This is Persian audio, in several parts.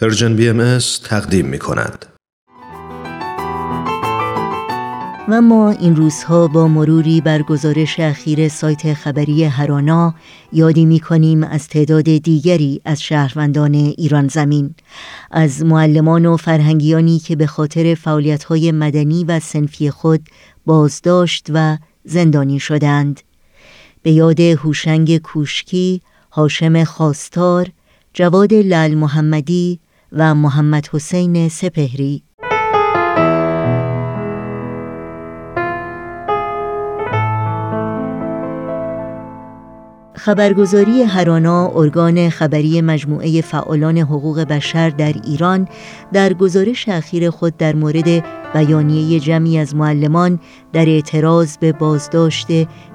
پرژن بی ام تقدیم می کند. و ما این روزها با مروری بر گزارش اخیر سایت خبری هرانا یادی می کنیم از تعداد دیگری از شهروندان ایران زمین از معلمان و فرهنگیانی که به خاطر های مدنی و سنفی خود بازداشت و زندانی شدند به یاد هوشنگ کوشکی، هاشم خواستار، جواد لال محمدی و محمد حسین سپهری. خبرگزاری هرانا ارگان خبری مجموعه فعالان حقوق بشر در ایران در گزارش اخیر خود در مورد بیانیه جمعی از معلمان در اعتراض به بازداشت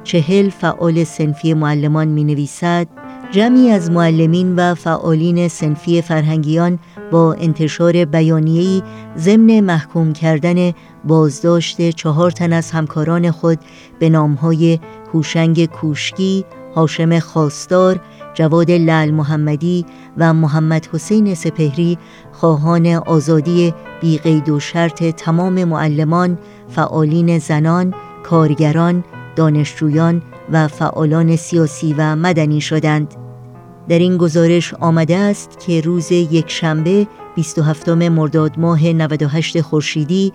چهل فعال سنفی معلمان می نویسد جمعی از معلمین و فعالین سنفی فرهنگیان با انتشار بیانیه‌ای ضمن محکوم کردن بازداشت چهار تن از همکاران خود به نامهای هوشنگ کوشکی، هاشم خواستار، جواد لال محمدی و محمد حسین سپهری خواهان آزادی بیقید و شرط تمام معلمان، فعالین زنان، کارگران، دانشجویان و فعالان سیاسی و مدنی شدند. در این گزارش آمده است که روز یک شنبه 27 مرداد ماه 98 خورشیدی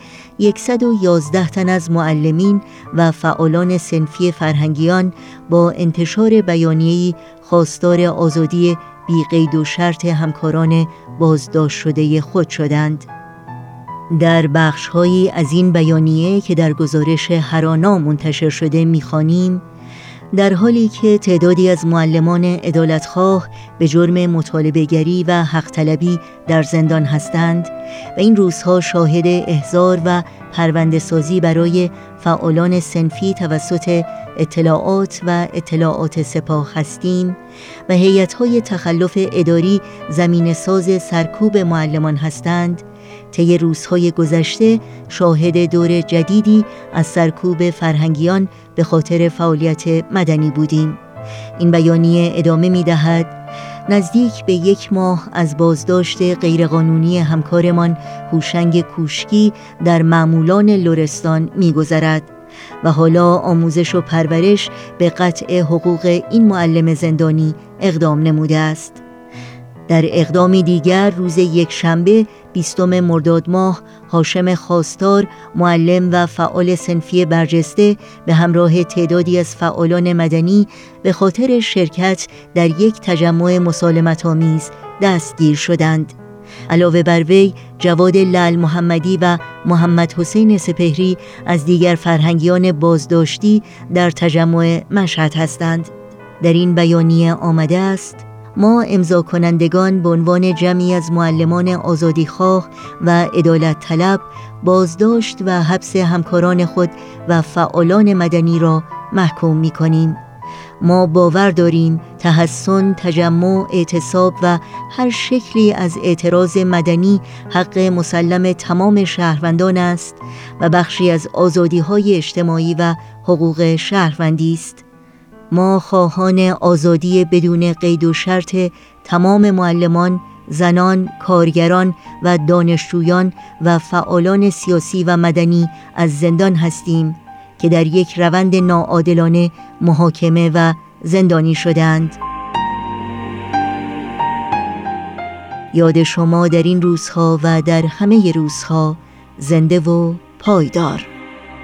111 تن از معلمین و فعالان سنفی فرهنگیان با انتشار بیانیه‌ای خواستار آزادی بیقید و شرط همکاران بازداشت شده خود شدند. در بخشهایی از این بیانیه که در گزارش هرانا منتشر شده می‌خوانیم در حالی که تعدادی از معلمان عدالتخواه به جرم مطالبهگری و حق طلبی در زندان هستند و این روزها شاهد احزار و پرونده سازی برای فعالان سنفی توسط اطلاعات و اطلاعات سپاه هستیم و های تخلف اداری زمین ساز سرکوب معلمان هستند طی روزهای گذشته شاهد دور جدیدی از سرکوب فرهنگیان به خاطر فعالیت مدنی بودیم. این بیانیه ادامه می دهد نزدیک به یک ماه از بازداشت غیرقانونی همکارمان هوشنگ کوشکی در معمولان لرستان میگذرد و حالا آموزش و پرورش به قطع حقوق این معلم زندانی اقدام نموده است. در اقدامی دیگر روز یک شنبه بیستم مرداد ماه هاشم خواستار معلم و فعال سنفی برجسته به همراه تعدادی از فعالان مدنی به خاطر شرکت در یک تجمع مسالمت آمیز دستگیر شدند. علاوه بر وی جواد لال محمدی و محمد حسین سپهری از دیگر فرهنگیان بازداشتی در تجمع مشهد هستند. در این بیانیه آمده است ما امضا کنندگان به عنوان جمعی از معلمان آزادیخواه و عدالت طلب بازداشت و حبس همکاران خود و فعالان مدنی را محکوم می کنیم. ما باور داریم تحسن، تجمع، اعتصاب و هر شکلی از اعتراض مدنی حق مسلم تمام شهروندان است و بخشی از آزادی های اجتماعی و حقوق شهروندی است. ما خواهان آزادی بدون قید و شرط تمام معلمان، زنان، کارگران و دانشجویان و فعالان سیاسی و مدنی از زندان هستیم که در یک روند ناعادلانه محاکمه و زندانی شدند. یاد شما در این روزها و در همه روزها زنده و پایدار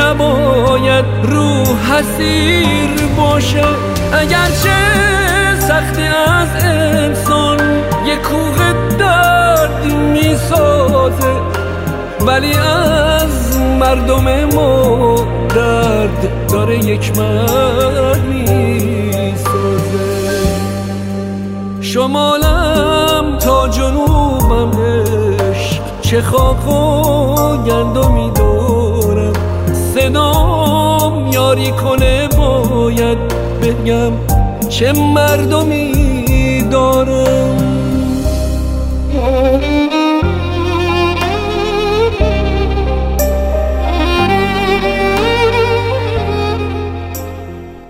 نباید رو حسیر باشه. اگرچه سختی از انسان یه کوه درد می‌سازه ولی از مردم ما درد داره یک مرد می‌سازه. شمالم تا جنوبم چه خاک و گندمی نام یاری کنه باید بگم چه مردمی دارم.